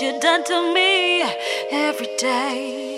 you've done to me every day.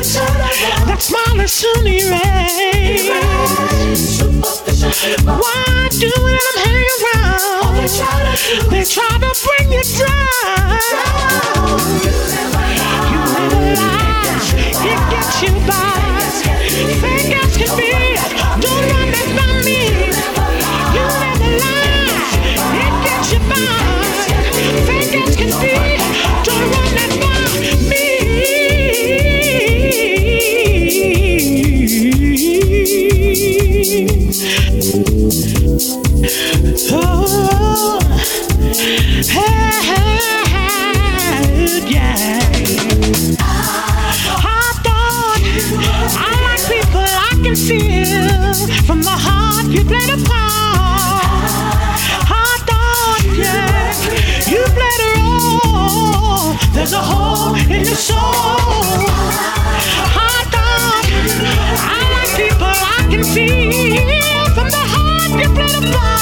That smile is soon erased. Why do let them hang around? They try to bring you down. You live a lie, it gets you by. Fake as can be, don't run that by me. You live a lie, it gets you by. There's a hole in your soul. Hot dog. I like people I can feel from the heart you play the ball.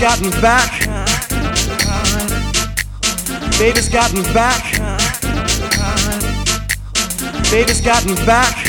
Baby's got me back. Baby's got me back. Baby's got me back.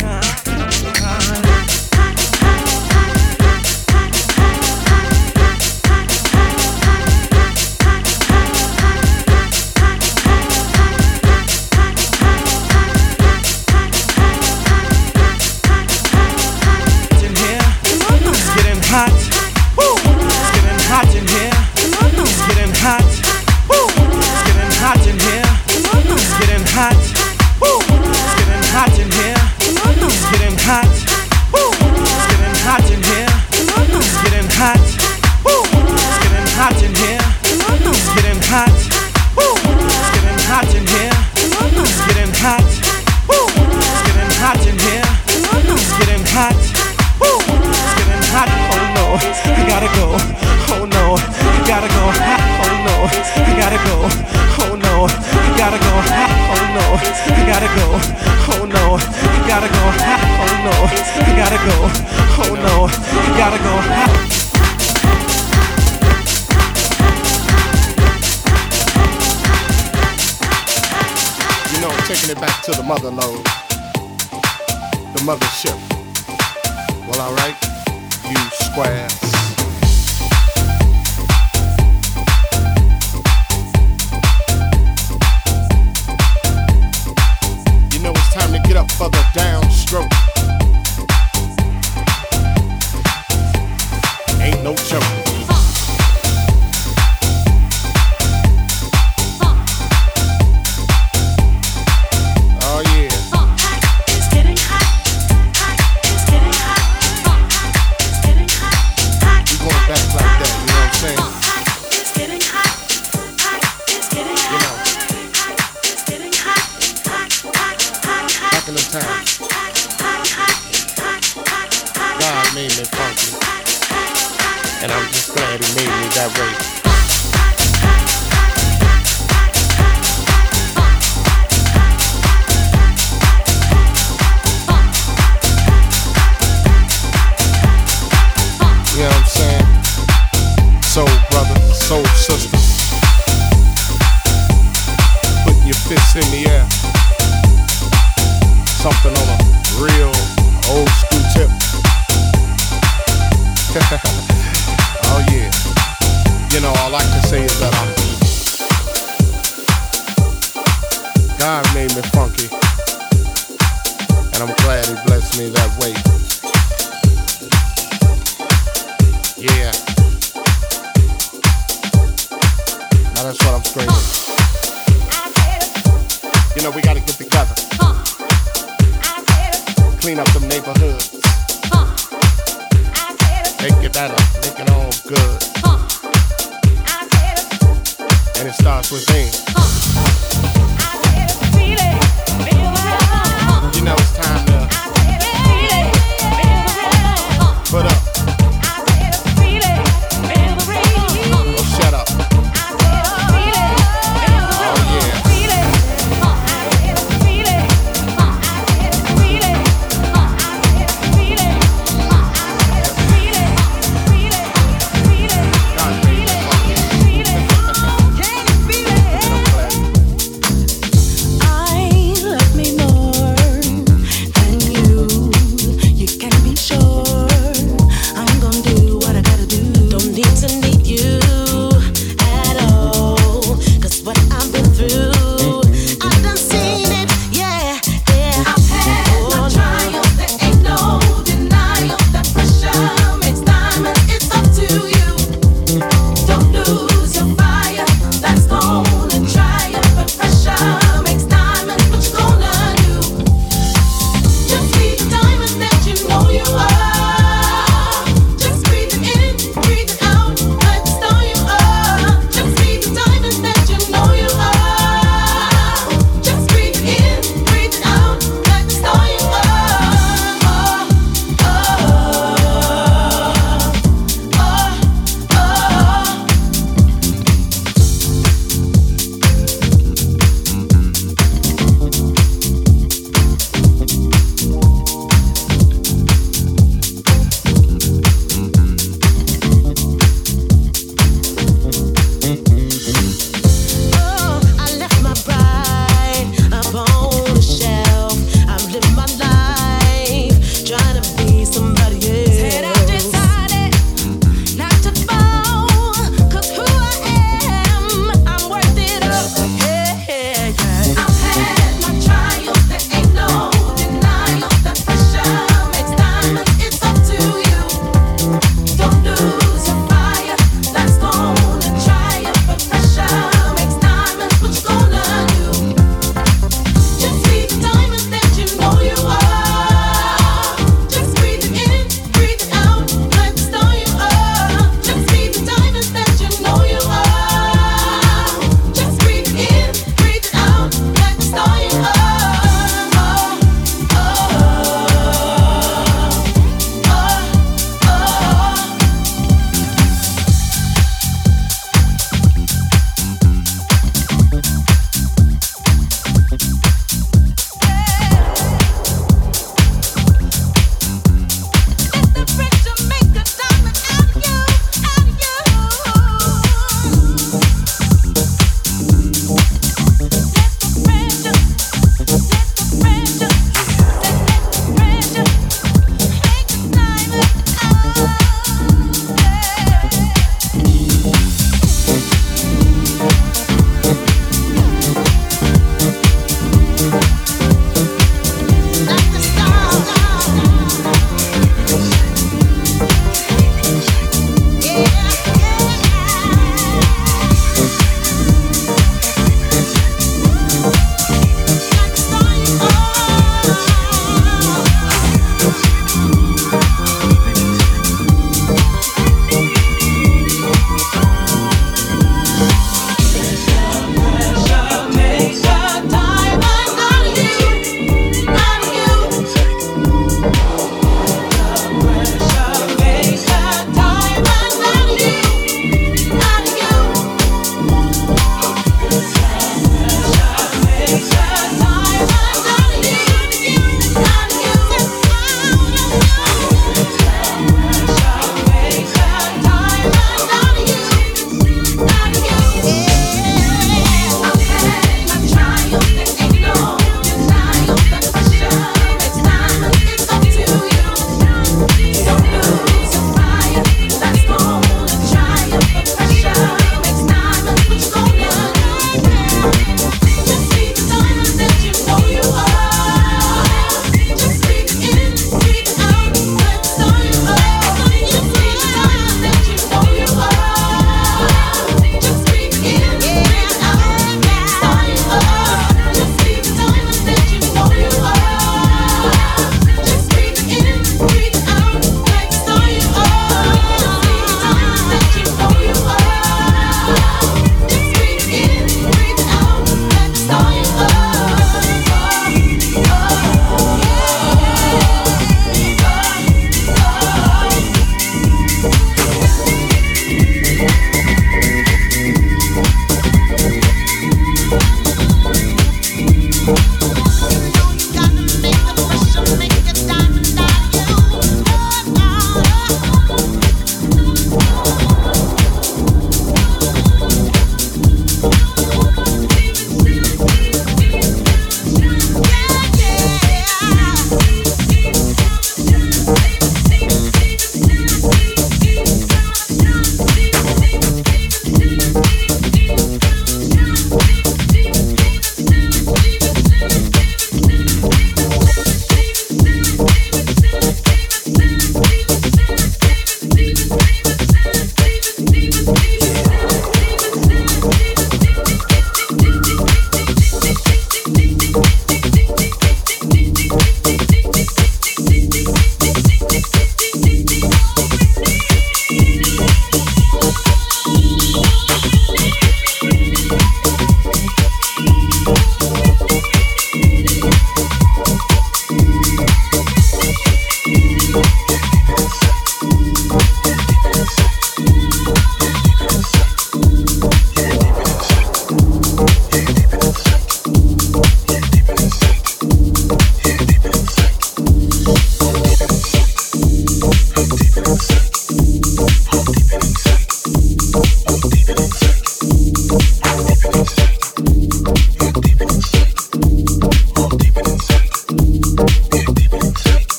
You know we gotta get together. Huh. Clean up the neighborhood. Huh. Make it better, make it all good. Huh. And it starts with me. Huh.